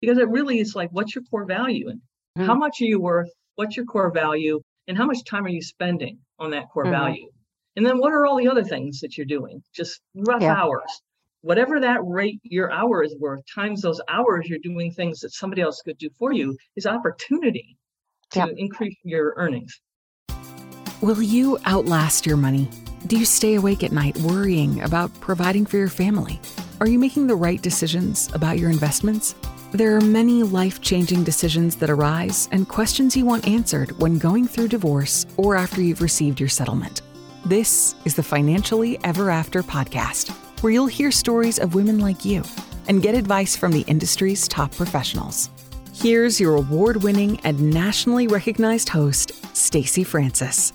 because it really is like, what's your core value and mm-hmm. how much are you worth? What's your core value? And how much time are you spending on that core mm-hmm. value? And then what are all the other things that you're doing? Just rough yeah. hours. Whatever that rate your hour is worth, times those hours you're doing things that somebody else could do for you is opportunity to yeah. increase your earnings. Will you outlast your money? Do you stay awake at night worrying about providing for your family? Are you making the right decisions about your investments? There are many life changing decisions that arise and questions you want answered when going through divorce or after you've received your settlement. This is the Financially Ever After podcast, where you'll hear stories of women like you and get advice from the industry's top professionals. Here's your award winning and nationally recognized host, Stacey Francis.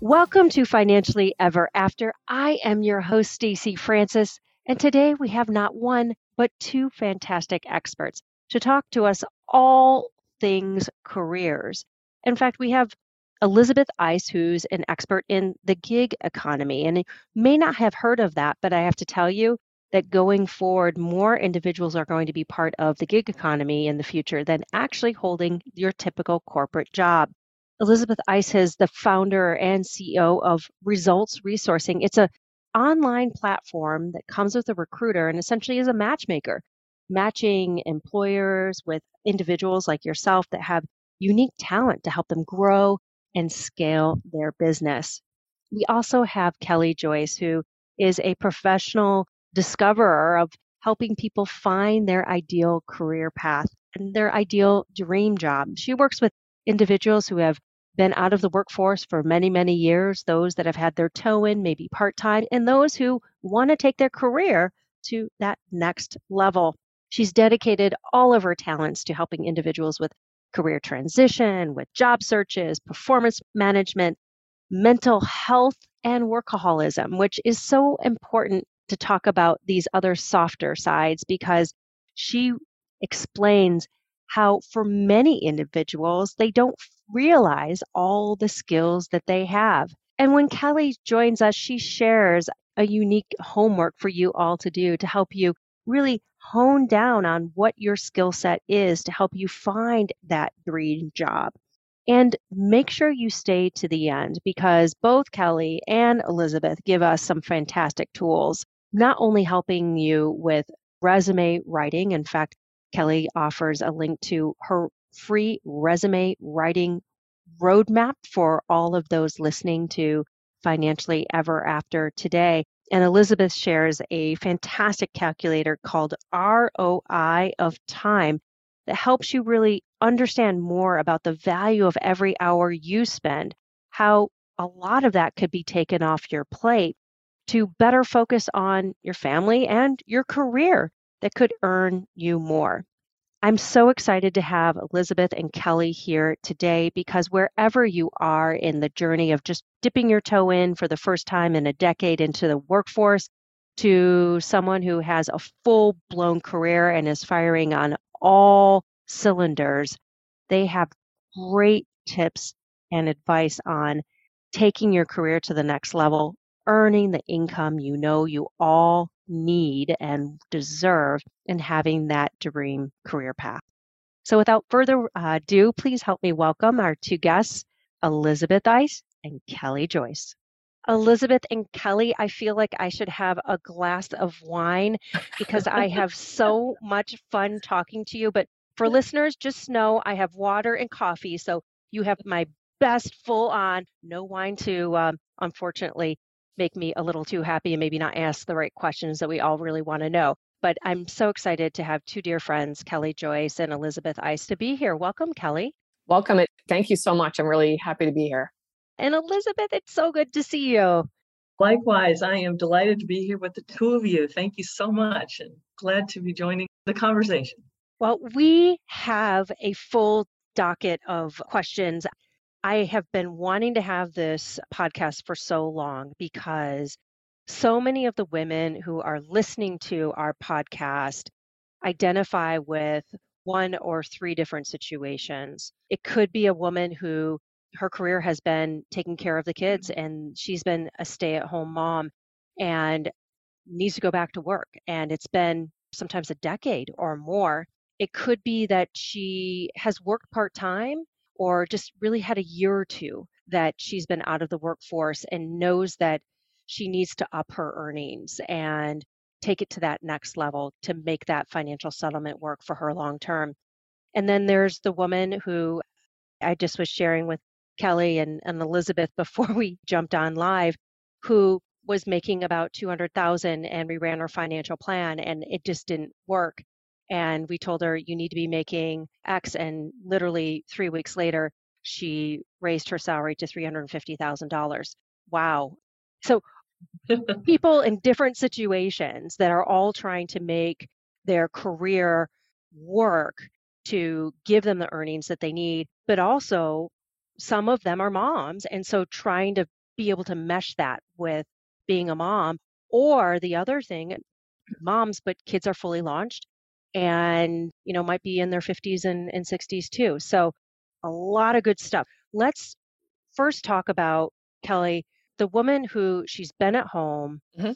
Welcome to Financially Ever After. I am your host, Stacey Francis. And today we have not one, but two fantastic experts to talk to us all things careers. In fact, we have Elizabeth Eiss, who's an expert in the gig economy. And may not have heard of that, but I have to tell you that going forward, more individuals are going to be part of the gig economy in the future than actually holding your typical corporate job. Elizabeth Eiss is the founder and CEO of Results Resourcing. It's a online platform that comes with a recruiter and essentially is a matchmaker, matching employers with individuals like yourself that have unique talent to help them grow and scale their business. We also have Kelly Joyce, who is a professional discoverer of helping people find their ideal career path and their ideal dream job. She works with individuals who have been out of the workforce for many, many years, those that have had their toe in, maybe part time, and those who want to take their career to that next level. She's dedicated all of her talents to helping individuals with career transition, with job searches, performance management, mental health, and workaholism, which is so important to talk about these other softer sides because she explains how for many individuals, they don't realize all the skills that they have. And when Kelly joins us, she shares a unique homework for you all to do to help you really hone down on what your skill set is to help you find that dream job. And make sure you stay to the end because both Kelly and Elizabeth give us some fantastic tools, not only helping you with resume writing. In fact, Kelly offers a link to her free resume writing roadmap for all of those listening to Financially Ever After today. And Elizabeth shares a fantastic calculator called ROI of time that helps you really understand more about the value of every hour you spend, how a lot of that could be taken off your plate to better focus on your family and your career that could earn you more. I'm so excited to have Elizabeth and Kelly here today because wherever you are in the journey of just dipping your toe in for the first time in a decade into the workforce, to someone who has a full blown career and is firing on all cylinders, they have great tips and advice on taking your career to the next level, earning the income you know you all need and deserve in having that dream career path. So, without further ado, please help me welcome our two guests, Elizabeth Eiss and Kelly Joyce. Elizabeth and Kelly, I feel like I should have a glass of wine because I have so much fun talking to you. But for listeners, just know I have water and coffee. So you have my best full on, no wine to um, unfortunately make me a little too happy and maybe not ask the right questions that we all really want to know. But I'm so excited to have two dear friends, Kelly Joyce and Elizabeth Eiss, to be here. Welcome, Kelly. Welcome. Thank you so much. I'm really happy to be here. And Elizabeth, it's so good to see you. Likewise, I am delighted to be here with the two of you. Thank you so much and glad to be joining the conversation. Well, we have a full docket of questions. I have been wanting to have this podcast for so long because so many of the women who are listening to our podcast identify with one or three different situations. It could be a woman who her career has been taking care of the kids mm-hmm. and she's been a stay at home mom and needs to go back to work. And it's been sometimes a decade or more. It could be that she has worked part time or just really had a year or two that she's been out of the workforce and knows that she needs to up her earnings and take it to that next level to make that financial settlement work for her long term. And then there's the woman who I just was sharing with Kelly and, and Elizabeth before we jumped on live, who was making about 200,000 and we ran her financial plan and it just didn't work. And we told her, you need to be making X. And literally three weeks later, she raised her salary to $350,000. Wow. So people in different situations that are all trying to make their career work to give them the earnings that they need, but also some of them are moms. And so trying to be able to mesh that with being a mom. Or the other thing, moms, but kids are fully launched and, you know, might be in their 50s and, and 60s too. So a lot of good stuff. Let's first talk about Kelly, the woman who she's been at home. Mm-hmm.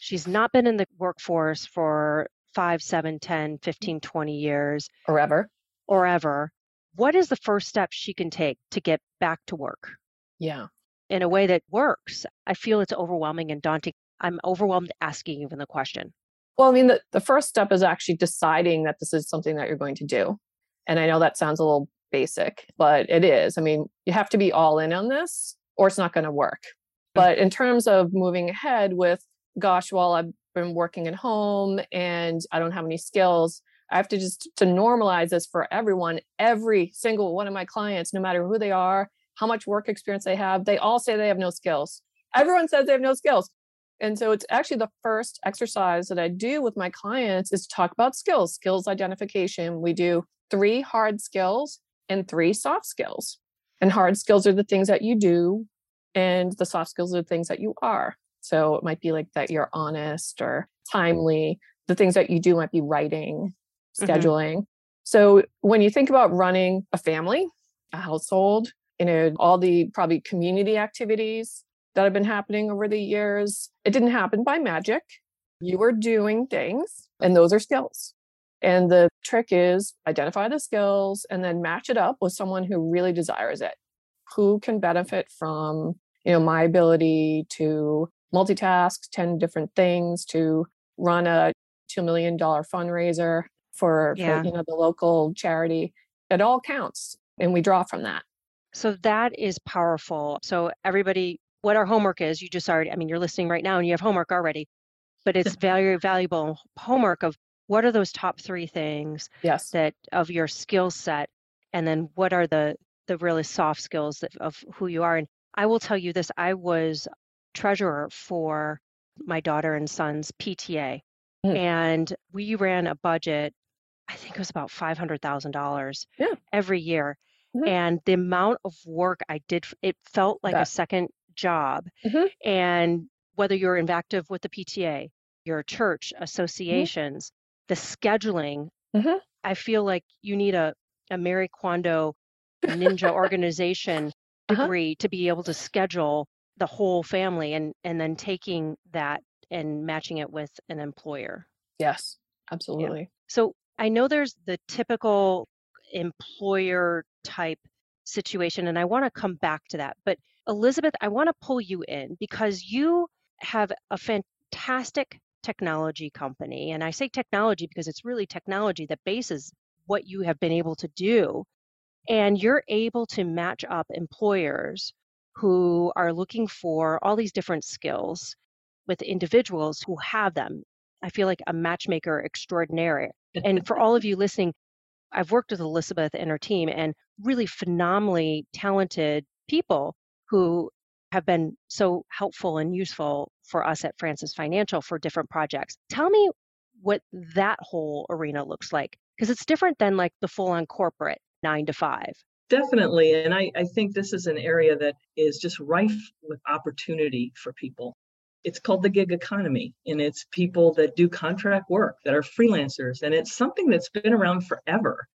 She's not been in the workforce for five, seven, 10, 15, 20 years. Or ever. Or ever. What is the first step she can take to get back to work? Yeah. In a way that works. I feel it's overwhelming and daunting. I'm overwhelmed asking even the question. Well, I mean, the, the first step is actually deciding that this is something that you're going to do. And I know that sounds a little basic, but it is. I mean, you have to be all in on this or it's not going to work. Mm. But in terms of moving ahead with, gosh, well, I've been working at home and I don't have any skills. I have to just to normalize this for everyone. Every single one of my clients, no matter who they are, how much work experience they have, they all say they have no skills. Everyone says they have no skills. And so it's actually the first exercise that I do with my clients is to talk about skills, skills identification. We do three hard skills and three soft skills. And hard skills are the things that you do, and the soft skills are the things that you are. So it might be like that you're honest or timely. The things that you do might be writing, mm-hmm. scheduling. Mm-hmm. So when you think about running a family, a household, you know, all the probably community activities that have been happening over the years, it didn't happen by magic. You were doing things, and those are skills. And the trick is identify the skills and then match it up with someone who really desires it. Who can benefit from, you know, my ability to multitask 10 different things, to run a $2 million fundraiser for, yeah. for you know the local charity. It all counts. And we draw from that. So that is powerful. So everybody, what our homework is, you just already, I mean, you're listening right now and you have homework already, but it's very valuable homework of what are those top three things yes that of your skill set and then what are the the really soft skills that, of who you are and i will tell you this i was treasurer for my daughter and son's pta mm. and we ran a budget i think it was about $500000 every year mm-hmm. and the amount of work i did it felt like that. a second job mm-hmm. and whether you're inactive with the pta your church mm-hmm. associations the scheduling, mm-hmm. I feel like you need a, a Marie Kondo ninja organization uh-huh. degree to be able to schedule the whole family and and then taking that and matching it with an employer. Yes, absolutely. Yeah. So I know there's the typical employer type situation, and I want to come back to that. But Elizabeth, I want to pull you in because you have a fantastic technology company. And I say technology because it's really technology that bases what you have been able to do. And you're able to match up employers who are looking for all these different skills with individuals who have them. I feel like a matchmaker extraordinary. And for all of you listening, I've worked with Elizabeth and her team and really phenomenally talented people who have been so helpful and useful for us at Francis Financial for different projects. Tell me what that whole arena looks like because it's different than like the full on corporate nine to five. Definitely. And I, I think this is an area that is just rife with opportunity for people. It's called the gig economy, and it's people that do contract work that are freelancers. And it's something that's been around forever,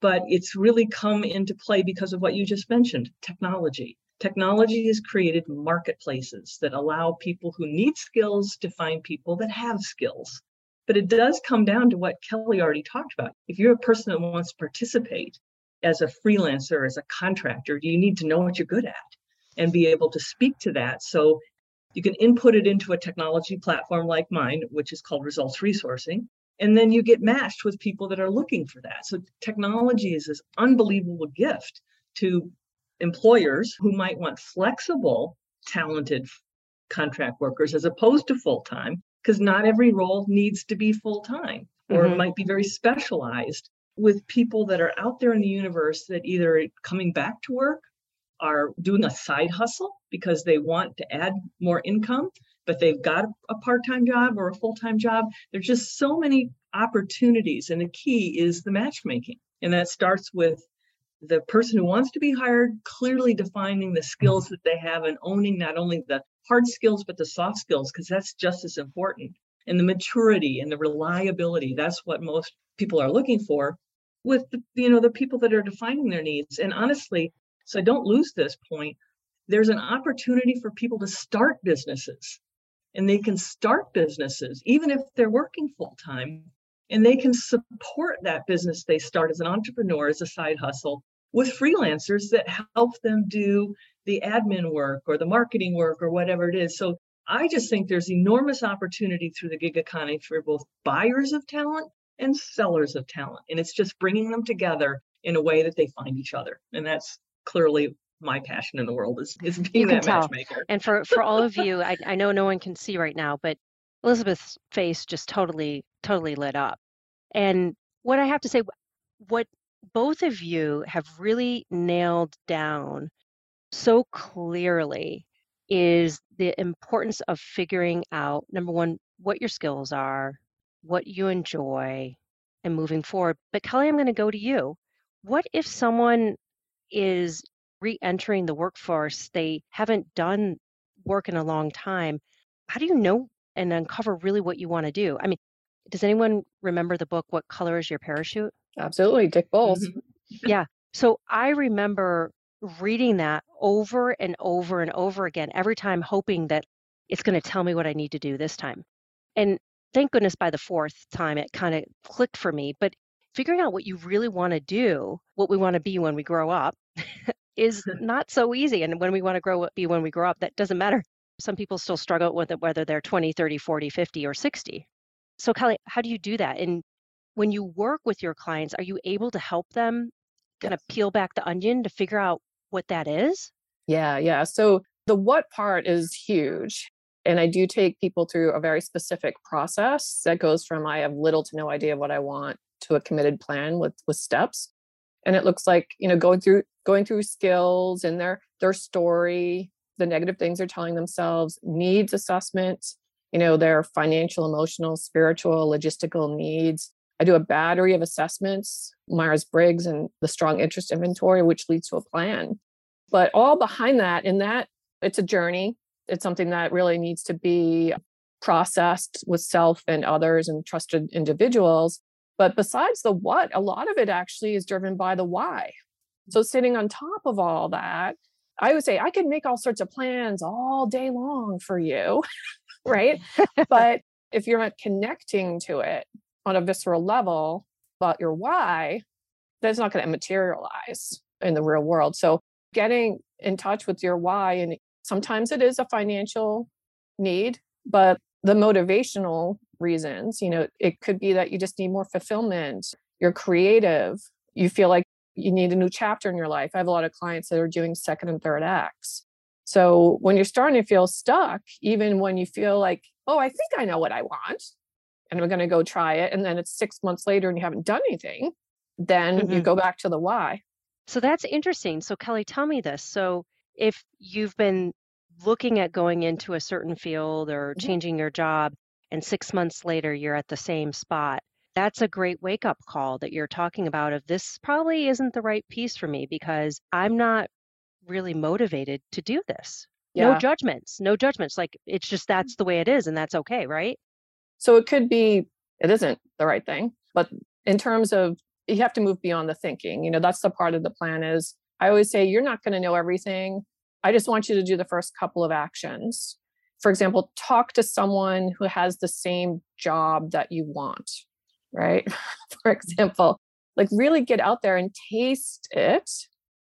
but it's really come into play because of what you just mentioned technology. Technology has created marketplaces that allow people who need skills to find people that have skills. But it does come down to what Kelly already talked about. If you're a person that wants to participate as a freelancer, as a contractor, you need to know what you're good at and be able to speak to that. So you can input it into a technology platform like mine, which is called results resourcing. And then you get matched with people that are looking for that. So technology is this unbelievable gift to employers who might want flexible, talented contract workers as opposed to full time, because not every role needs to be full time or mm-hmm. might be very specialized with people that are out there in the universe that either coming back to work are doing a side hustle because they want to add more income, but they've got a part time job or a full time job. There's just so many opportunities. And the key is the matchmaking. And that starts with the person who wants to be hired clearly defining the skills that they have and owning not only the hard skills, but the soft skills, because that's just as important. And the maturity and the reliability, that's what most people are looking for with the, you know the people that are defining their needs and honestly so don't lose this point. There's an opportunity for people to start businesses and they can start businesses even if they're working full time and they can support that business they start as an entrepreneur as a side hustle with freelancers that help them do the admin work or the marketing work or whatever it is so i just think there's enormous opportunity through the gig economy for both buyers of talent and sellers of talent and it's just bringing them together in a way that they find each other and that's clearly my passion in the world is, is being that tell. matchmaker. And for, for all of you, I, I know no one can see right now, but Elizabeth's face just totally, totally lit up. And what I have to say, what both of you have really nailed down so clearly is the importance of figuring out number one, what your skills are, what you enjoy, and moving forward. But Kelly, I'm going to go to you. What if someone is re-entering the workforce they haven't done work in a long time how do you know and uncover really what you want to do i mean does anyone remember the book what color is your parachute absolutely dick bolles mm-hmm. yeah so i remember reading that over and over and over again every time hoping that it's going to tell me what i need to do this time and thank goodness by the fourth time it kind of clicked for me but figuring out what you really want to do what we want to be when we grow up is not so easy. And when we want to grow up, be when we grow up, that doesn't matter. Some people still struggle with it, whether they're 20, 30, 40, 50, or 60. So, Kelly, how do you do that? And when you work with your clients, are you able to help them kind of peel back the onion to figure out what that is? Yeah, yeah. So the what part is huge. And I do take people through a very specific process that goes from I have little to no idea what I want to a committed plan with with steps and it looks like you know going through going through skills and their their story the negative things they're telling themselves needs assessment you know their financial emotional spiritual logistical needs i do a battery of assessments myers-briggs and the strong interest inventory which leads to a plan but all behind that in that it's a journey it's something that really needs to be processed with self and others and trusted individuals but besides the what, a lot of it actually is driven by the why. So sitting on top of all that, I would say I could make all sorts of plans all day long for you, right? but if you're not connecting to it on a visceral level about your why, that's not going to materialize in the real world. So getting in touch with your why, and sometimes it is a financial need, but the motivational reasons. You know, it could be that you just need more fulfillment, you're creative, you feel like you need a new chapter in your life. I have a lot of clients that are doing second and third acts. So when you're starting to feel stuck, even when you feel like, oh, I think I know what I want and I'm going to go try it, and then it's six months later and you haven't done anything, then mm-hmm. you go back to the why. So that's interesting. So, Kelly, tell me this. So, if you've been looking at going into a certain field or mm-hmm. changing your job, and six months later you're at the same spot that's a great wake up call that you're talking about of this probably isn't the right piece for me because i'm not really motivated to do this yeah. no judgments no judgments like it's just that's the way it is and that's okay right so it could be it isn't the right thing but in terms of you have to move beyond the thinking you know that's the part of the plan is i always say you're not going to know everything i just want you to do the first couple of actions for example, talk to someone who has the same job that you want, right? for mm-hmm. example, like really get out there and taste it.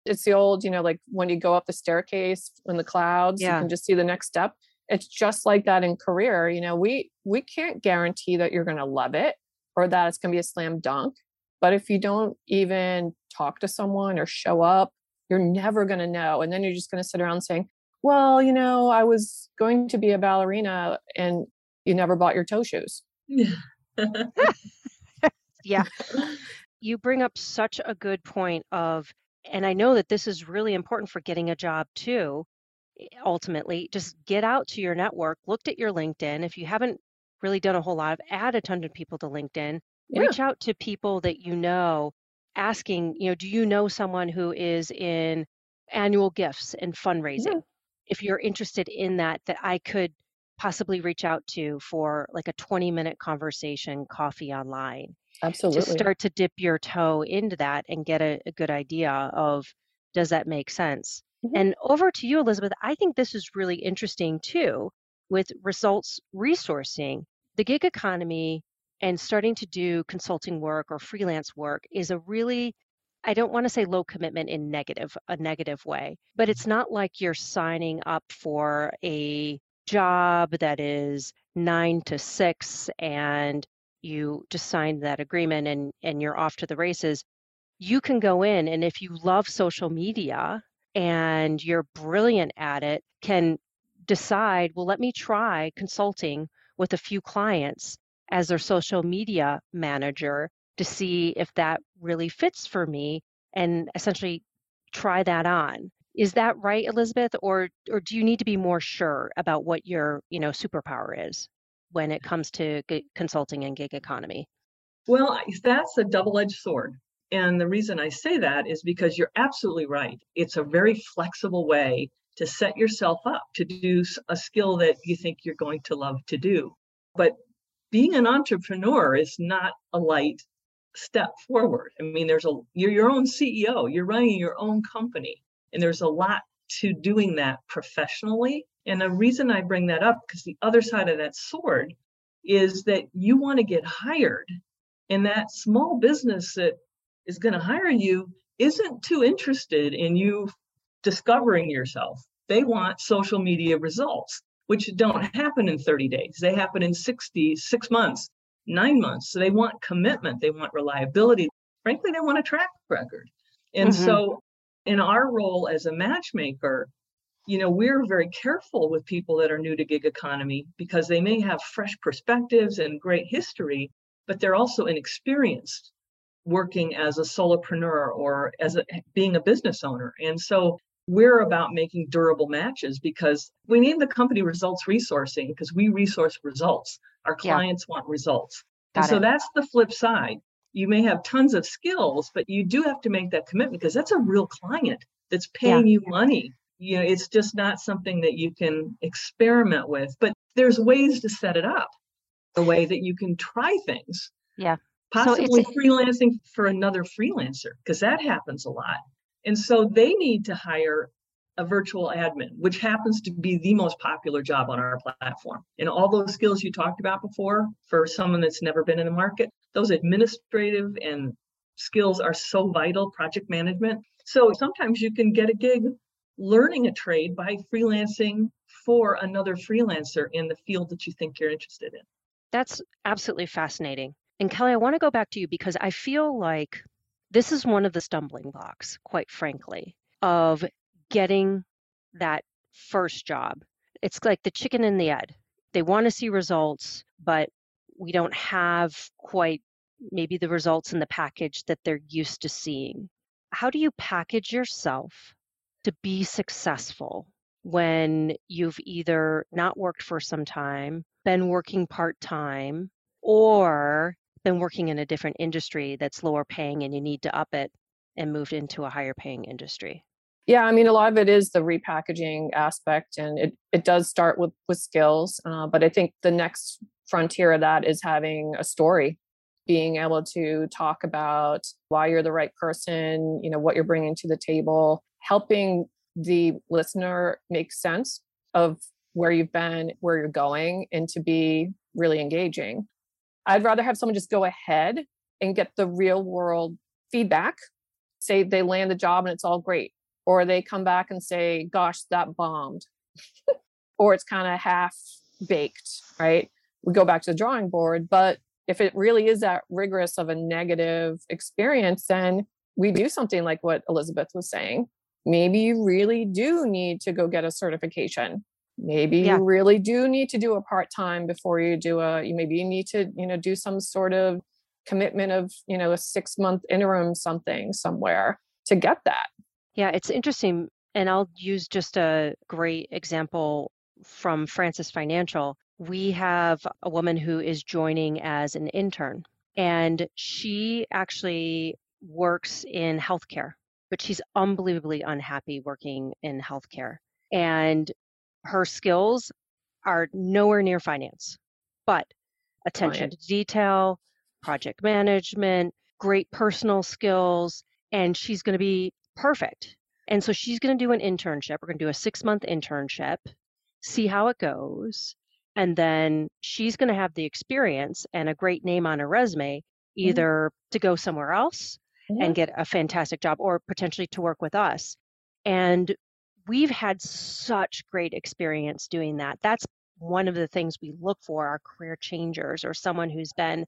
It's the old, you know, like when you go up the staircase in the clouds, yeah. you can just see the next step. It's just like that in career. You know, we we can't guarantee that you're going to love it or that it's going to be a slam dunk. But if you don't even talk to someone or show up, you're never going to know. And then you're just going to sit around saying, well, you know, I was going to be a ballerina and you never bought your toe shoes. yeah. You bring up such a good point of, and I know that this is really important for getting a job too. Ultimately, just get out to your network, looked at your LinkedIn. If you haven't really done a whole lot of add a ton of people to LinkedIn, yeah. reach out to people that you know, asking, you know, do you know someone who is in annual gifts and fundraising? Yeah if you're interested in that, that I could possibly reach out to for like a 20 minute conversation, coffee online. Absolutely. To start to dip your toe into that and get a, a good idea of does that make sense? Mm-hmm. And over to you, Elizabeth. I think this is really interesting too with results resourcing. The gig economy and starting to do consulting work or freelance work is a really I don't want to say low commitment in negative, a negative way, but it's not like you're signing up for a job that is nine to six and you just signed that agreement and, and you're off to the races. You can go in and if you love social media and you're brilliant at it, can decide, well, let me try consulting with a few clients as their social media manager to see if that really fits for me and essentially try that on. Is that right, Elizabeth? Or or do you need to be more sure about what your, you know, superpower is when it comes to consulting and gig economy? Well, that's a double-edged sword. And the reason I say that is because you're absolutely right. It's a very flexible way to set yourself up to do a skill that you think you're going to love to do. But being an entrepreneur is not a light step forward. I mean, there's a you're your own CEO, you're running your own company, and there's a lot to doing that professionally. And the reason I bring that up because the other side of that sword is that you want to get hired, and that small business that is going to hire you isn't too interested in you discovering yourself. They want social media results, which don't happen in 30 days. They happen in 60, six months, nine months. So they want commitment, they want reliability. Frankly, they want a track record. And mm-hmm. so, in our role as a matchmaker, you know, we're very careful with people that are new to gig economy because they may have fresh perspectives and great history, but they're also inexperienced working as a solopreneur or as a, being a business owner. And so we're about making durable matches because we need the company results resourcing because we resource results. Our clients yeah. want results. and so that's the flip side. You may have tons of skills, but you do have to make that commitment because that's a real client that's paying yeah. you money. You know, it's just not something that you can experiment with, but there's ways to set it up the way that you can try things. Yeah. Possibly so freelancing for another freelancer because that happens a lot. And so they need to hire a virtual admin, which happens to be the most popular job on our platform. And all those skills you talked about before for someone that's never been in the market, those administrative and skills are so vital, project management. So sometimes you can get a gig learning a trade by freelancing for another freelancer in the field that you think you're interested in. That's absolutely fascinating. And Kelly, I want to go back to you because I feel like this is one of the stumbling blocks, quite frankly, of getting that first job. It's like the chicken and the egg. They want to see results, but we don't have quite maybe the results in the package that they're used to seeing. How do you package yourself to be successful when you've either not worked for some time, been working part time, or been working in a different industry that's lower paying and you need to up it and move into a higher paying industry? Yeah, I mean, a lot of it is the repackaging aspect, and it, it does start with with skills. Uh, but I think the next frontier of that is having a story, being able to talk about why you're the right person, you know, what you're bringing to the table, helping the listener make sense of where you've been, where you're going, and to be really engaging. I'd rather have someone just go ahead and get the real world feedback. Say they land the job and it's all great, or they come back and say, gosh, that bombed, or it's kind of half baked, right? We go back to the drawing board. But if it really is that rigorous of a negative experience, then we do something like what Elizabeth was saying. Maybe you really do need to go get a certification maybe yeah. you really do need to do a part-time before you do a you maybe you need to you know do some sort of commitment of you know a six month interim something somewhere to get that. Yeah it's interesting and i'll use just a great example from francis financial. We have a woman who is joining as an intern and she actually works in healthcare but she's unbelievably unhappy working in healthcare. And her skills are nowhere near finance, but attention to detail, project management, great personal skills, and she's going to be perfect. And so she's going to do an internship. We're going to do a six month internship, see how it goes. And then she's going to have the experience and a great name on her resume, mm-hmm. either mm-hmm. to go somewhere else mm-hmm. and get a fantastic job or potentially to work with us. And we've had such great experience doing that. That's one of the things we look for our career changers or someone who's been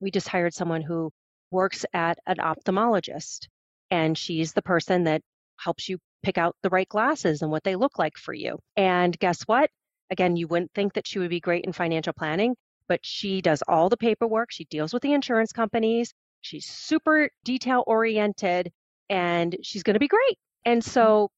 we just hired someone who works at an ophthalmologist and she's the person that helps you pick out the right glasses and what they look like for you. And guess what? Again, you wouldn't think that she would be great in financial planning, but she does all the paperwork. She deals with the insurance companies. She's super detail oriented and she's going to be great. And mm. so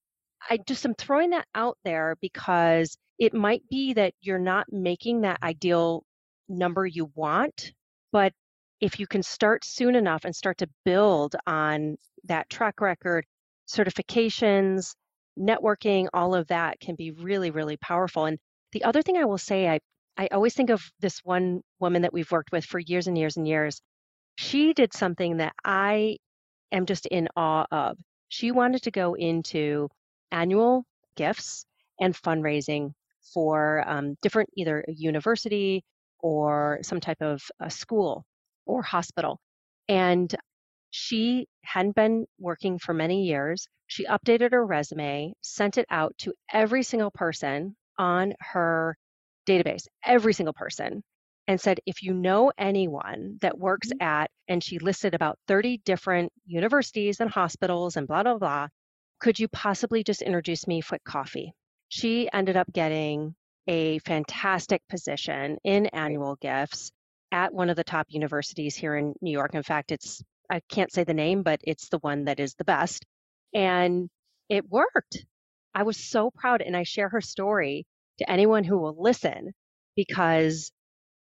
I just am throwing that out there because it might be that you're not making that ideal number you want, but if you can start soon enough and start to build on that track record, certifications, networking, all of that can be really, really powerful. And the other thing I will say, I, I always think of this one woman that we've worked with for years and years and years. She did something that I am just in awe of. She wanted to go into annual gifts and fundraising for um, different either a university or some type of a school or hospital. And she hadn't been working for many years. She updated her resume, sent it out to every single person on her database, every single person, and said, if you know anyone that works mm-hmm. at, and she listed about 30 different universities and hospitals and blah, blah, blah, could you possibly just introduce me for coffee? She ended up getting a fantastic position in annual gifts at one of the top universities here in New York. In fact, it's, I can't say the name, but it's the one that is the best. And it worked. I was so proud. And I share her story to anyone who will listen because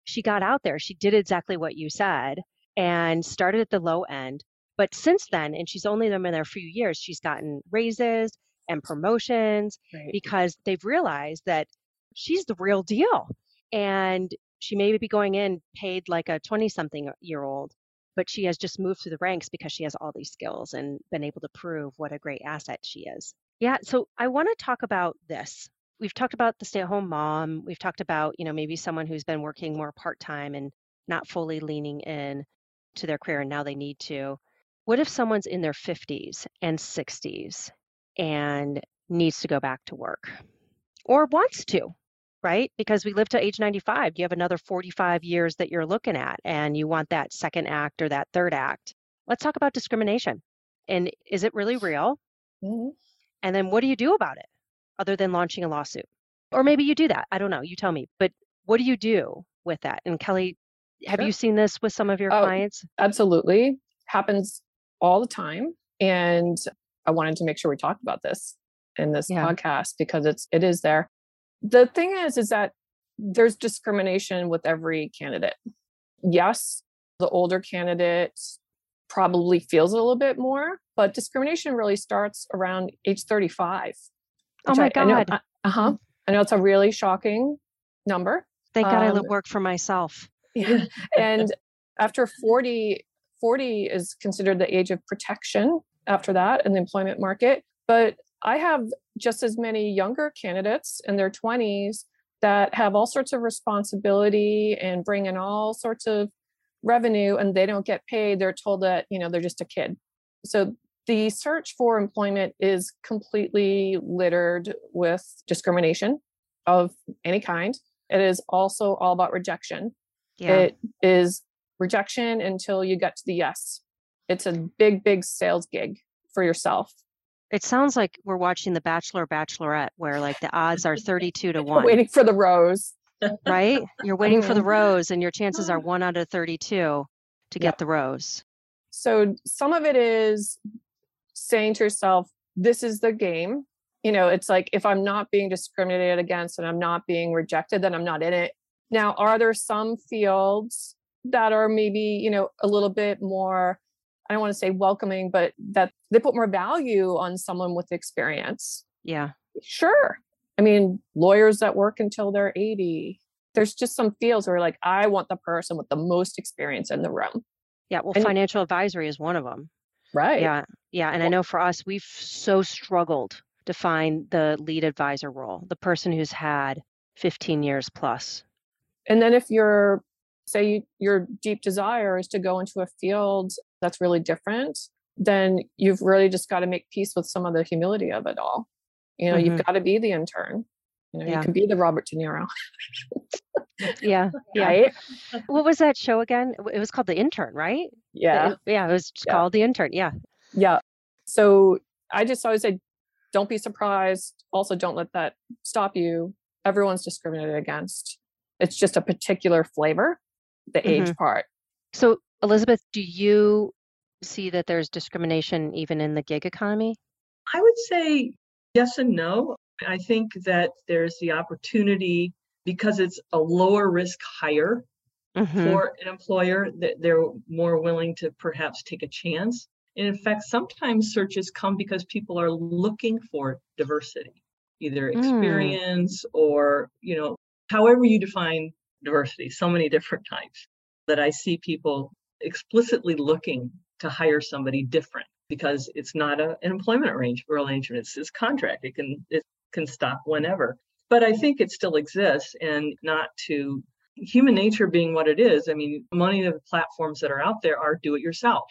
she got out there. She did exactly what you said and started at the low end, but since then, and she's only been there a few years, she's gotten raises and promotions right. because they've realized that she's the real deal. And she may be going in paid like a 20 something year old, but she has just moved through the ranks because she has all these skills and been able to prove what a great asset she is. Yeah, so I want to talk about this. We've talked about the stay at home mom. We've talked about, you know, maybe someone who's been working more part time and not fully leaning in to their career and now they need to. What if someone's in their 50s and 60s and needs to go back to work or wants to, right? Because we live to age 95. You have another 45 years that you're looking at and you want that second act or that third act. Let's talk about discrimination. And is it really real? Mm-hmm. And then what do you do about it other than launching a lawsuit? Or maybe you do that. I don't know. You tell me. But what do you do with that? And Kelly, have sure. you seen this with some of your oh, clients? Absolutely. Happens all the time. And I wanted to make sure we talked about this in this yeah. podcast because it's it is there. The thing is is that there's discrimination with every candidate. Yes, the older candidate probably feels a little bit more, but discrimination really starts around age 35. Oh my I, god. uh huh. I know it's a really shocking number. Thank God um, I work for myself. Yeah. and after 40 40 is considered the age of protection after that in the employment market. But I have just as many younger candidates in their 20s that have all sorts of responsibility and bring in all sorts of revenue and they don't get paid they're told that you know they're just a kid so the search for employment is completely littered with discrimination of any kind it is also all about rejection yeah. it is rejection until you get to the yes it's a big big sales gig for yourself it sounds like we're watching the bachelor bachelorette where like the odds are 32 to 1 waiting for the rose right? You're waiting for the rose, and your chances are one out of 32 to get the rose. So some of it is saying to yourself, this is the game. You know, it's like if I'm not being discriminated against and I'm not being rejected, then I'm not in it. Now, are there some fields that are maybe, you know, a little bit more, I don't want to say welcoming, but that they put more value on someone with experience? Yeah. Sure. I mean, lawyers that work until they're 80. There's just some fields where like, I want the person with the most experience in the room. Yeah. Well, and, financial advisory is one of them. Right. Yeah. Yeah. And well, I know for us, we've so struggled to find the lead advisor role, the person who's had 15 years plus. And then if you're, say, your deep desire is to go into a field that's really different, then you've really just got to make peace with some of the humility of it all. You know, mm-hmm. you've got to be the intern. You know, yeah. you can be the Robert De Niro. yeah, yeah. Right? What was that show again? It was called The Intern, right? Yeah, it, yeah. It was yeah. called The Intern. Yeah, yeah. So I just always say, don't be surprised. Also, don't let that stop you. Everyone's discriminated against. It's just a particular flavor, the mm-hmm. age part. So, Elizabeth, do you see that there's discrimination even in the gig economy? I would say Yes and no. I think that there's the opportunity because it's a lower risk hire mm-hmm. for an employer that they're more willing to perhaps take a chance. And in fact, sometimes searches come because people are looking for diversity, either hmm. experience mm. or, you know, however you define diversity, so many different types that I see people explicitly looking to hire somebody different because it's not a, an employment arrangement. It's this contract. It can it can stop whenever. But I think it still exists and not to human nature being what it is. I mean, many of the platforms that are out there are do it yourself.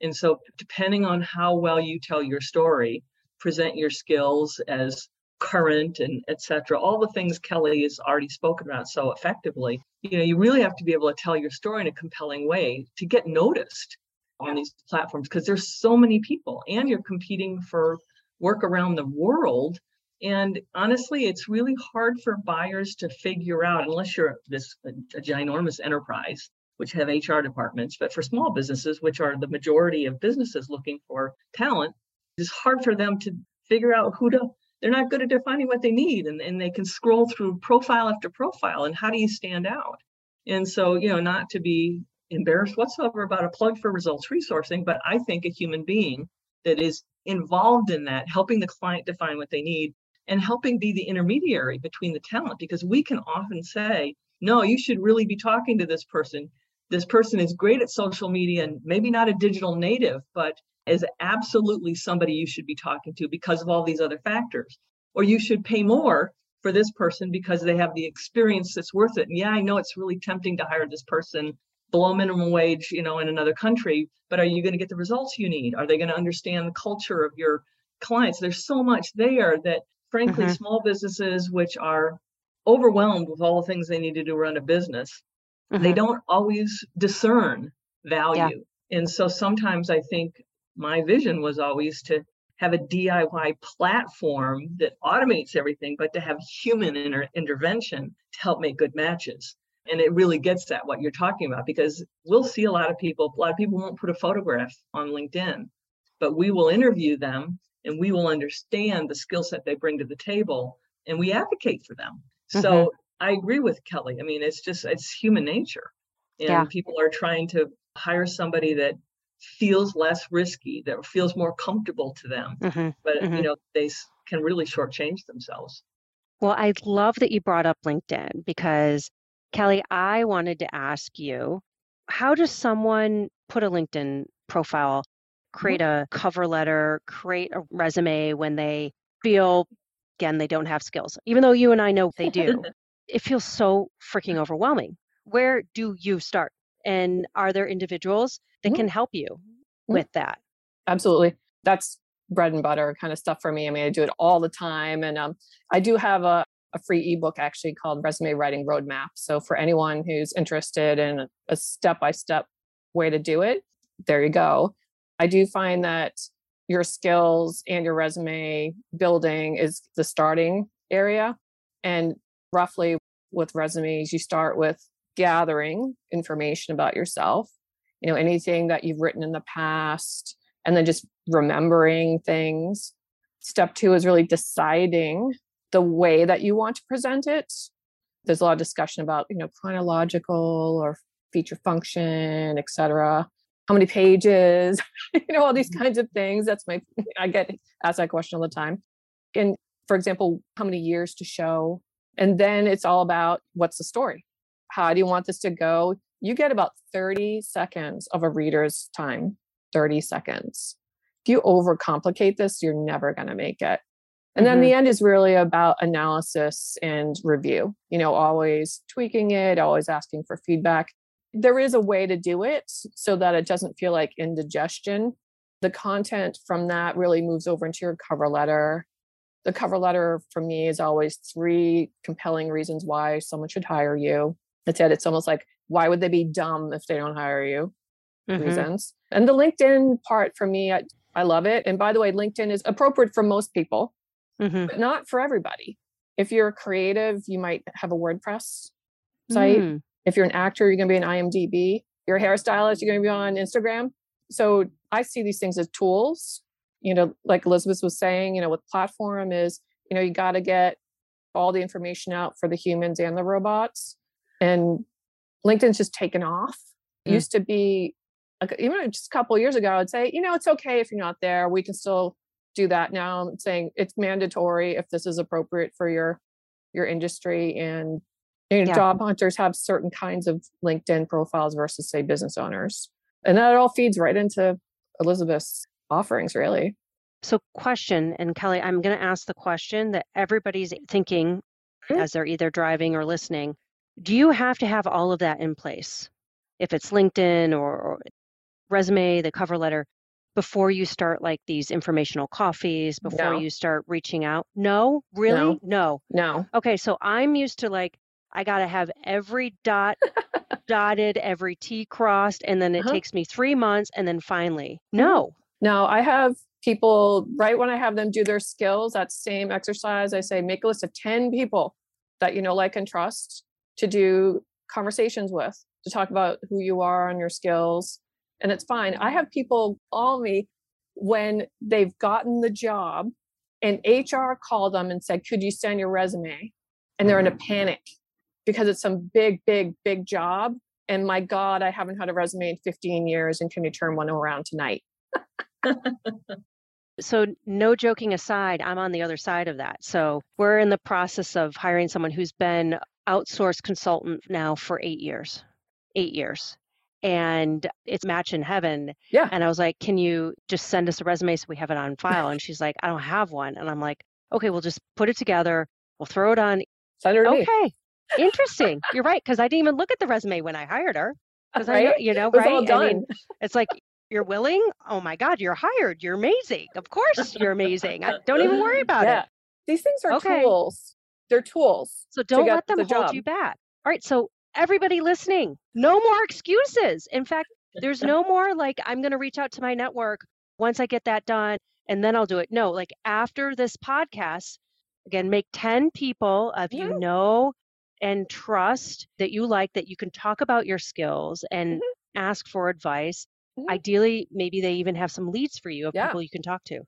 And so depending on how well you tell your story, present your skills as current and etc all the things kelly has already spoken about so effectively you know you really have to be able to tell your story in a compelling way to get noticed on these platforms because there's so many people and you're competing for work around the world. And honestly it's really hard for buyers to figure out unless you're this a, a ginormous enterprise which have hr departments but for small businesses which are the majority of businesses looking for talent it's hard for them to figure out who to they're not good at defining what they need and, and they can scroll through profile after profile and how do you stand out and so you know not to be embarrassed whatsoever about a plug for results resourcing, but I think a human being that is involved in that, helping the client define what they need and helping be the intermediary between the talent, because we can often say, no, you should really be talking to this person. This person is great at social media and maybe not a digital native, but is absolutely somebody you should be talking to because of all these other factors. Or you should pay more for this person because they have the experience that's worth it. And yeah, I know it's really tempting to hire this person below minimum wage, you know, in another country, but are you going to get the results you need? Are they going to understand the culture of your clients? There's so much there that frankly, mm-hmm. small businesses which are overwhelmed with all the things they need to do to run a business, mm-hmm. they don't always discern value. Yeah. And so sometimes I think my vision was always to have a DIY platform that automates everything, but to have human inter- intervention to help make good matches and it really gets at what you're talking about because we'll see a lot of people a lot of people won't put a photograph on linkedin but we will interview them and we will understand the skill set they bring to the table and we advocate for them mm-hmm. I agree with kelly i mean it's just it's human nature and yeah. people are trying to hire somebody that feels less risky that feels more comfortable to them mm-hmm. but mm-hmm. you know they can really shortchange themselves well i love that you brought up linkedin because Kelly, I wanted to ask you how does someone put a LinkedIn profile, mm-hmm. create a cover letter, create a resume when they feel, again, they don't have skills, even though you and I know they do? It feels so freaking overwhelming. Where do you start? And are there individuals that mm-hmm. can help you mm-hmm. with that? Absolutely. That's bread and butter kind of stuff for me. I mean, I do it all the time. And um, I do have a, a free ebook actually called Resume Writing Roadmap. So for anyone who's interested in a step by step way to do it, there you go. I do find that your skills and your resume building is the starting area. And roughly with resumes, you start with gathering information about yourself, you know, anything that you've written in the past, and then just remembering things. Step two is really deciding the way that you want to present it. There's a lot of discussion about, you know, chronological or feature function, etc. How many pages, you know, all these mm-hmm. kinds of things. That's my, I get asked that question all the time. And for example, how many years to show? And then it's all about what's the story? How do you want this to go? You get about 30 seconds of a reader's time, 30 seconds. If you overcomplicate this, you're never going to make it. And then mm-hmm. the end is really about analysis and review, you know, always tweaking it, always asking for feedback. There is a way to do it so that it doesn't feel like indigestion. The content from that really moves over into your cover letter. The cover letter for me is always three compelling reasons why someone should hire you. That's it. It's almost like, why would they be dumb if they don't hire you? Mm-hmm. Reasons. And the LinkedIn part for me, I, I love it. And by the way, LinkedIn is appropriate for most people mm-hmm. but not for everybody. If you're a creative, you might have a WordPress site. Mm. If you're an actor, you're going to be an IMDb. You're a hairstylist, you're going to be on Instagram. So I see these things as tools. You know, like Elizabeth was saying, you know, with platform is, you know, you got to get all the information out for the humans and the robots. And LinkedIn's just taken off. Mm. Used to be, even just a couple years ago, I'd say, you know, it's okay if you're not there. We can still do that now. I'm saying it's mandatory if this is appropriate for your your industry and you know, yeah. job hunters have certain kinds of LinkedIn profiles versus say business owners. And that all feeds right into Elizabeth's offerings really. So question and Kelly, I'm going to ask the question that everybody's thinking mm-hmm. as they're either driving or listening. Do you have to have all of that in place? If it's LinkedIn or, or resume, the cover letter, before you start like these informational coffees, before no. you start reaching out? No, really? No. no. No. Okay, so I'm used to like I got to have every dot dotted, every T crossed, and then it uh-huh. takes me three months, and then finally, mm-hmm. no. No, I have people right when I have them do their skills, that same exercise, I say make a list of 10 people that you know, like, and trust to do conversations with, to talk about who you are and your skills and it's fine. I have people call me when they've gotten the job and HR called them and said, Could you send your resume? And they're in a mm-hmm. panic because it's some big, big, big job. And my God, I haven't had a resume in 15 years. And can you turn one around tonight? So, no joking aside, I'm on the other side of that. So, we're in the process of hiring someone who's been outsourced consultant now for eight years. Eight years and it's match in heaven. Yeah. And I was like, can you just send us a resume so we have it on file? And she's like, I don't have one. And I'm like, okay, we'll just put it together. We'll throw it on. Send her okay. Me. Interesting. You're right. Cause I didn't even look at the resume when I hired her. Cause right? I, you know, right. All done. I mean, it's like, you're willing. Oh my God, you're hired. You're amazing. Of course you're amazing. I, don't even worry about yeah. it. These things are okay. tools. They're tools. So don't let them the hold job. you back. All right. So everybody listening, no more excuses. In fact, there's no more like, I'm going to reach out to my network once I get that done and then I'll do it. No, like after this podcast, again, make 10 people of yeah. you know and trust that you like, that you can talk about your skills and mm-hmm. ask for advice. Mm-hmm. Ideally, maybe they even have some leads for you of yeah. people you can talk to.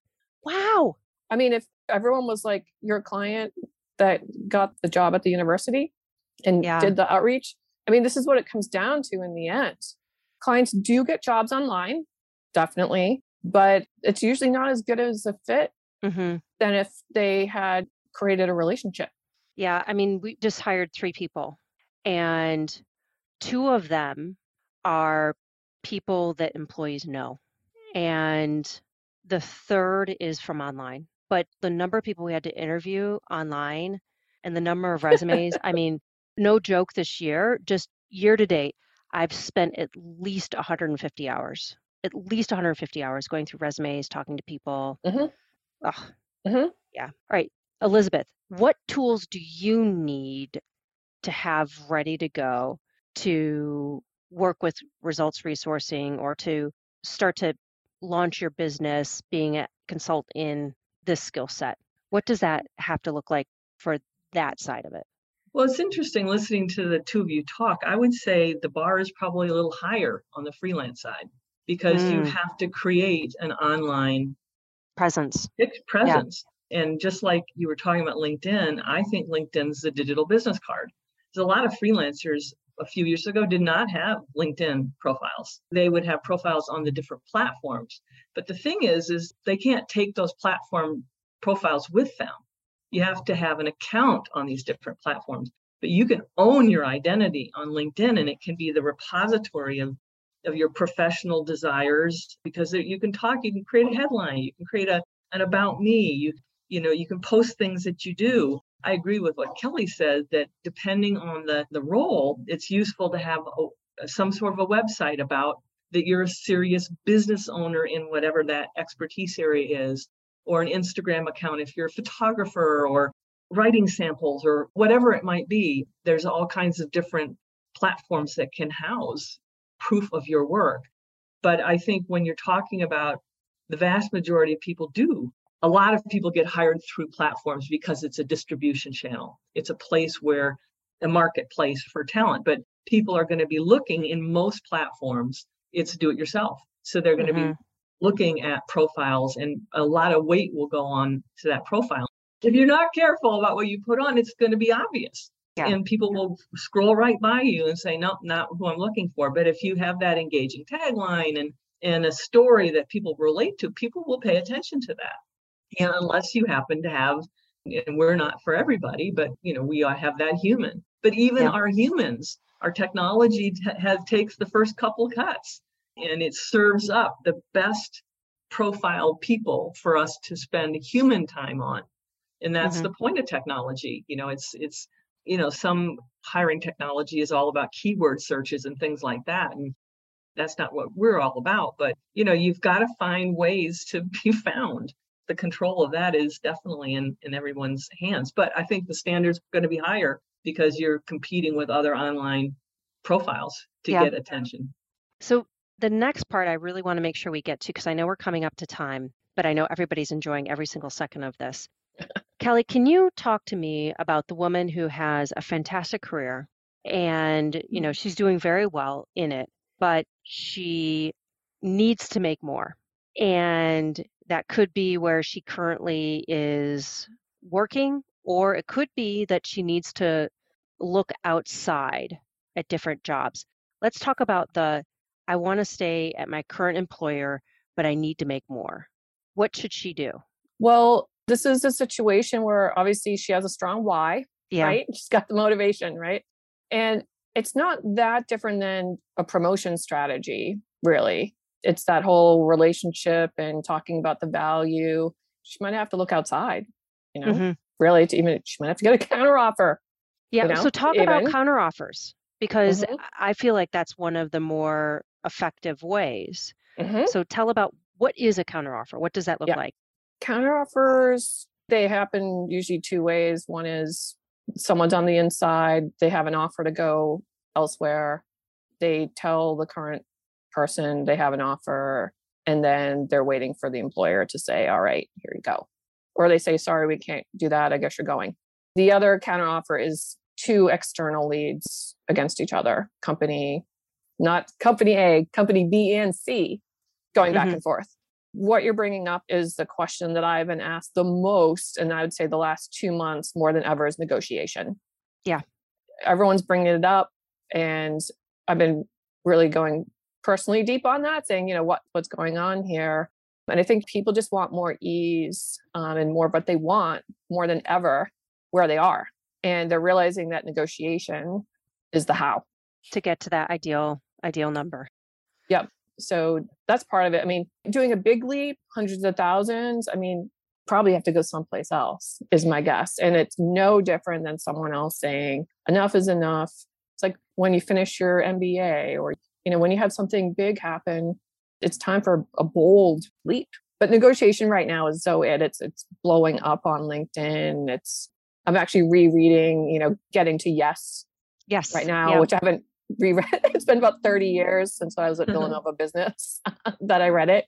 Wow. I mean, if everyone was like your client that got the job at the university, and yeah. did the outreach. I mean, this is what it comes down to in the end. Clients do get jobs online, definitely, but it's usually not as good as a fit mm-hmm. than if they had created a relationship. Yeah. I mean, we just hired three people, and two of them are people that employees know. And the third is from online. But the number of people we had to interview online and the number of resumes, I mean, no joke this year, just year to date, I've spent at least 150 hours, at least 150 hours going through resumes, talking to people. Mm-hmm. Ugh. Mm-hmm. Yeah. All right. Elizabeth, what tools do you need to have ready to go to work with results resourcing or to start to launch your business being a consult in this skill set? What does that have to look like for that side of it? Well, it's interesting listening to the two of you talk. I would say the bar is probably a little higher on the freelance side because mm. you have to create an online presence. Presence. Yeah. And just like you were talking about LinkedIn, I think LinkedIn's the digital business card. There's a lot of freelancers a few years ago did not have LinkedIn profiles. They would have profiles on the different platforms. But the thing is, is they can't take those platform profiles with them you have to have an account on these different platforms but you can own your identity on linkedin and it can be the repository of of your professional desires because you can talk you can create a headline you can create a an about me you you know you can post things that you do i agree with what kelly said that depending on the the role it's useful to have a, some sort of a website about that you're a serious business owner in whatever that expertise area is or an Instagram account if you're a photographer or writing samples or whatever it might be. There's all kinds of different platforms that can house proof of your work. But I think when you're talking about the vast majority of people do, a lot of people get hired through platforms because it's a distribution channel. It's a place where a marketplace for talent, but people are going to be looking in most platforms. It's do it yourself. So they're going mm-hmm. to be looking at profiles and a lot of weight will go on to that profile. If you're not careful about what you put on, it's going to be obvious. Yeah. And people will scroll right by you and say, nope, not who I'm looking for. But if you have that engaging tagline and and a story that people relate to, people will pay attention to that. And unless you happen to have, and we're not for everybody, but you know, we have that human. But even yeah. our humans, our technology t- has takes the first couple cuts and it serves up the best profile people for us to spend human time on and that's mm-hmm. the point of technology you know it's it's you know some hiring technology is all about keyword searches and things like that and that's not what we're all about but you know you've got to find ways to be found the control of that is definitely in in everyone's hands but i think the standards are going to be higher because you're competing with other online profiles to yeah. get attention so the next part I really want to make sure we get to, because I know we're coming up to time, but I know everybody's enjoying every single second of this. Kelly, can you talk to me about the woman who has a fantastic career and, you know, she's doing very well in it, but she needs to make more. And that could be where she currently is working, or it could be that she needs to look outside at different jobs. Let's talk about the I want to stay at my current employer, but I need to make more. What should she do? Well, this is a situation where obviously she has a strong why, yeah. right? She's got the motivation, right? And it's not that different than a promotion strategy, really. It's that whole relationship and talking about the value. She might have to look outside, you know, mm-hmm. really to even, she might have to get a counter offer. Yeah. You know, so talk even. about counter offers because mm-hmm. I feel like that's one of the more effective ways. Mm-hmm. So tell about what is a counteroffer? What does that look yeah. like? Counteroffers, they happen usually two ways. One is someone's on the inside, they have an offer to go elsewhere. They tell the current person they have an offer, and then they're waiting for the employer to say, All right, here you go. Or they say, Sorry, we can't do that. I guess you're going. The other counteroffer is two external leads against each other company not company A, company B and C going back mm-hmm. and forth. What you're bringing up is the question that I've been asked the most, and I would say the last two months more than ever is negotiation. Yeah. Everyone's bringing it up, and I've been really going personally deep on that, saying, you know, what what's going on here. And I think people just want more ease um, and more what they want more than ever where they are. And they're realizing that negotiation is the how to get to that ideal ideal number. Yep. So that's part of it. I mean, doing a big leap, hundreds of thousands, I mean, probably have to go someplace else, is my guess. And it's no different than someone else saying, enough is enough. It's like when you finish your MBA or, you know, when you have something big happen, it's time for a bold leap. But negotiation right now is so it. It's it's blowing up on LinkedIn. It's I'm actually rereading, you know, getting to yes. Yes. Right now, yeah. which I haven't reread. It's been about 30 mm-hmm. years since I was at mm-hmm. Villanova Business that I read it.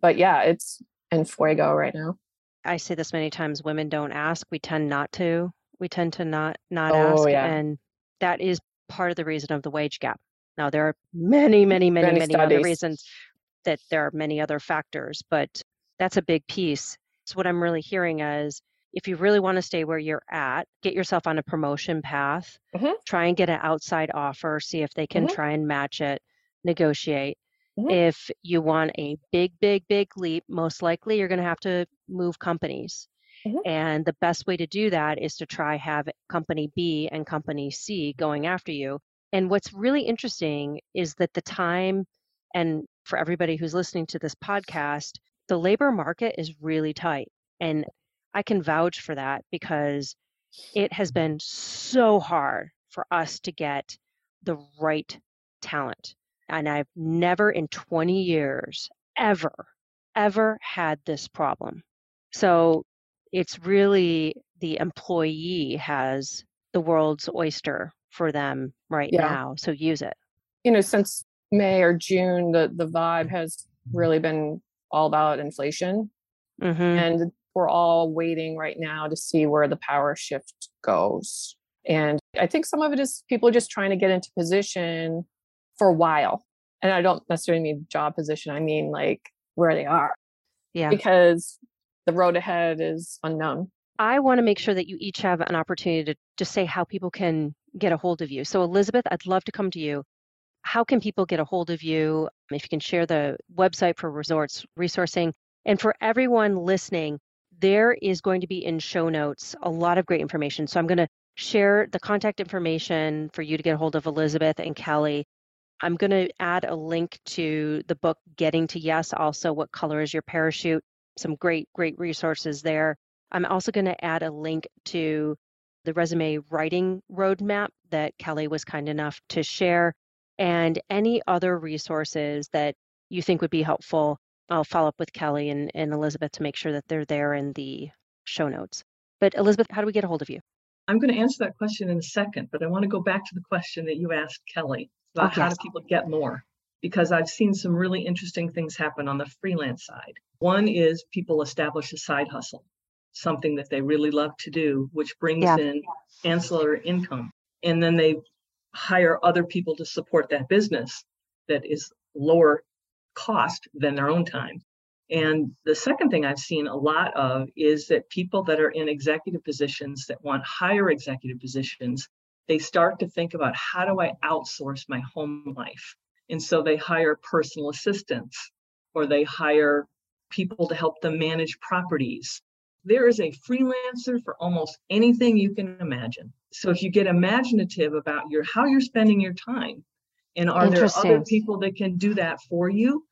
But yeah, it's in fuego right now. I say this many times women don't ask. We tend not to. We tend to not not Oh, ask. yeah. And that is part of the reason of the wage gap. Now there are many, many, many, Many many, other reasons that there are many other factors, but that's a big piece. So what I'm really hearing is if you really want to stay where you're at, get yourself on a promotion path, Mhm. try and get an outside offer, see if they can Mhm. try and match it, negotiate. Mhm. If you want a big, big, big leap, most likely you're going to have to move companies. Mhm. And the best way to do that is to try have company B and company C going after you. And what's really interesting is that the time and for everybody who's listening to this podcast, the labor market is really tight. And I can vouch for that because it has been so hard for us to get the right talent. And I've never in 20 years ever, ever had this problem. So it's really the employee has the world's oyster for them right Yeah. now. So use it. You know, since May or June, the the vibe has really been all about inflation. hmm and we're all waiting right now to see where the power shift goes. And I think some of it is people are just trying to get into position for a while. And I don't necessarily mean job position, I mean like where they are Yeah. because the road ahead is unknown. I want to make sure that you each have an opportunity to just say how people can get a hold of you. So, Elizabeth, I'd love to come to you. How can people get a hold of you? If you can share the website for results resourcing. And for everyone listening, there is going to be in show notes a lot of great information. So, I'm going to share the contact information for you to get a hold of Elizabeth and Kelly. I'm going to add a link to the book Getting to Yes, also What Color is Your Parachute? Some great, great resources there. I'm also going to add a link to the resume writing roadmap that Kelly was kind enough to share and any other resources that you think would be helpful. I'll follow up with Kelly and, and Elizabeth to make sure that they're there in the show notes. But Elizabeth, how do we get a hold of you? I'm going to answer that question in a second, but I want to go back to the question that you asked Kelly about Oh, how do people get more? Because I've seen some really interesting things happen on the freelance side. One is people establish a side hustle, something that they really love to do, which brings Yeah. in ancillary income. And then they hire other people to support that business that is lower cost than their own time. And the second thing I've seen a lot of is that people that are in executive positions that want higher executive positions, they start to think about how do I outsource my home life? And so they hire personal assistants or they hire people to help them manage properties. There is a freelancer for almost anything you can imagine. So if you get imaginative about your how you're spending your time, and are there other people that can do that for you?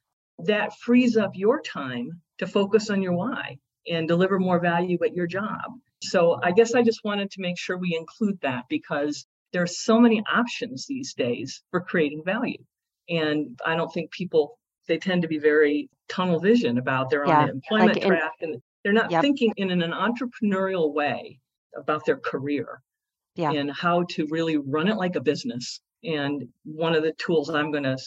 That frees up your time to focus on your why and deliver more value at your job. So I guess I just wanted to make sure we include that because there are so many options these days for creating value. And I don't think people they tend to be very tunnel vision about their Yeah, own employment like in- track and they're not Yep. thinking in an entrepreneurial way about their career Yeah. and how to really run it like a business. And one of the tools I'm going to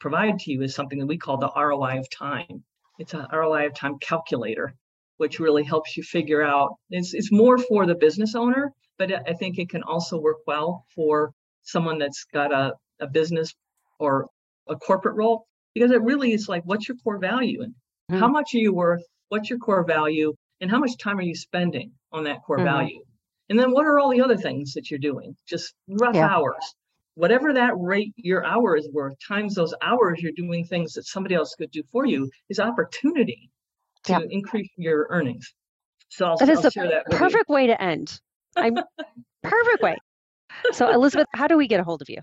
provide to you is something that we call the ROI of time. It's a ROI of time calculator, which really helps you figure out it's, it's more for the business owner, but I think it can also work well for someone that's got a, a business or a corporate role because it really is like what's your core value and how Mhm. much are you worth? What's your core value? And how much time are you spending on that core Mhm. value? And then what are all the other things that you're doing? Just rough Yeah. hours. Whatever that rate your hour is worth, times those hours you're doing things that somebody else could do for you is opportunity to Yeah. increase your earnings. So I'll, That is I'll the that you. perfect way to end. I'm perfect way. So Elizabeth, how do we get a hold of you?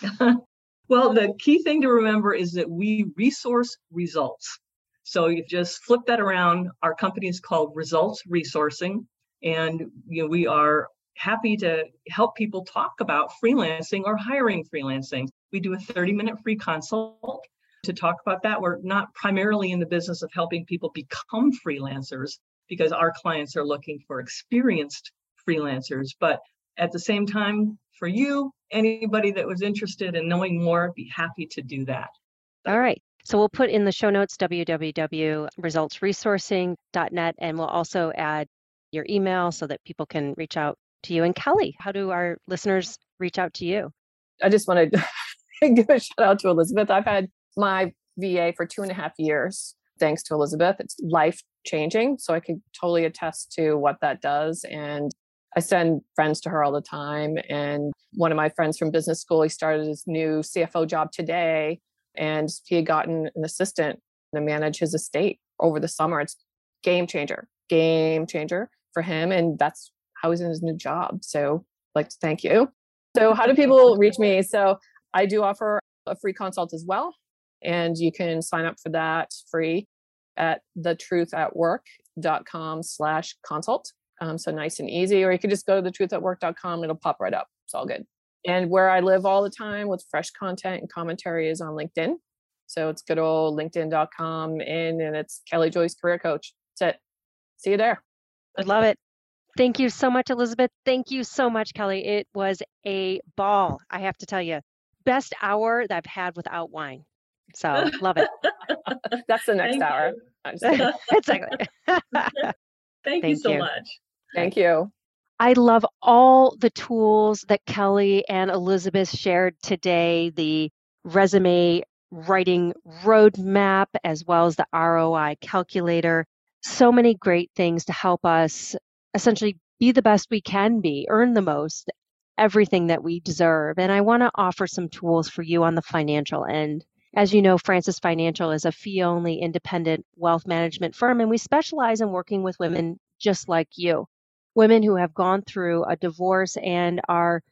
well, the key thing to remember is that we resource results. So you just flip that around. Our company is called Results Resourcing, and you know, we are happy to help people talk about freelancing or hiring freelancing. We do a 30 minute free consult to talk about that. We're not primarily in the business of helping people become freelancers because our clients are looking for experienced freelancers. But at the same time, for you, anybody that was interested in knowing more, be happy to do that. All right. So we'll put in the show notes www.resultsresourcing.net and we'll also add your email so that people can reach out to you. And Kelly, how do our listeners reach out to you? I just want to give a shout out to Elizabeth. I've had my VA for two and a half years, thanks to Elizabeth. It's life changing. So I can totally attest to what that does. And I send friends to her all the time. And one of my friends from business school, he started his new CFO job today, and he had gotten an assistant to manage his estate over the summer. It's game changer, game changer for him. And that's how he's in his new job. So I'd like to thank you. So how do people reach me? So I do offer a free consult as well. And you can sign up for that free at thetruthatwork.com slash consult. Um, so nice and easy, or you could just go to thetruthatwork.com. It'll pop right up. It's all good. And where I live all the time with fresh content and commentary is on LinkedIn. So it's good old linkedin.com in and it's Kelly Joyce Career Coach. That's it. See you there. I love it. Thank you so much, Elizabeth. Thank you so much, Kelly. It was a ball, I have to tell you. Best hour that I've had without wine. So love it. That's the next Thank hour. exactly. Thank, you so you. much. Thank you. I love all the tools that Kelly and Elizabeth shared today the resume writing roadmap, as well as the ROI calculator. So many great things to help us essentially be the best we can be, earn the most, everything that we deserve. And I want to offer some tools for you on the financial end. As you know, Francis Financial is a fee only independent wealth management firm, and we specialize in working with women just like you women who have gone through a divorce and are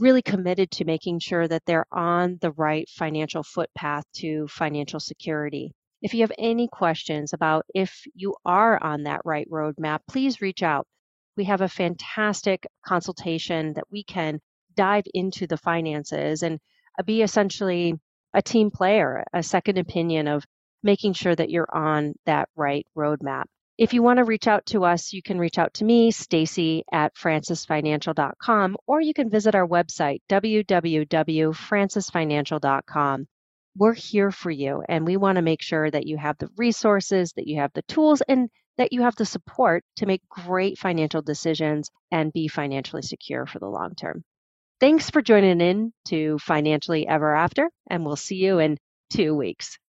really committed to making sure that they're on the right financial footpath to financial security. If you have any questions about if you are on that right roadmap, please reach out. We have a fantastic consultation that we can dive into the finances and uh, be essentially a team player, a second opinion of making sure that you're on that right roadmap. If you want to reach out to us, you can reach out to me, Stacy at francisfinancial.com, or you can visit our website, www.francisfinancial.com. We're here for you, and we want to make sure that you have the resources, that you have the tools, and that you have the support to make great financial decisions and be financially secure for the long term. Thanks for joining in to Financially Ever After, and we'll see you in two weeks.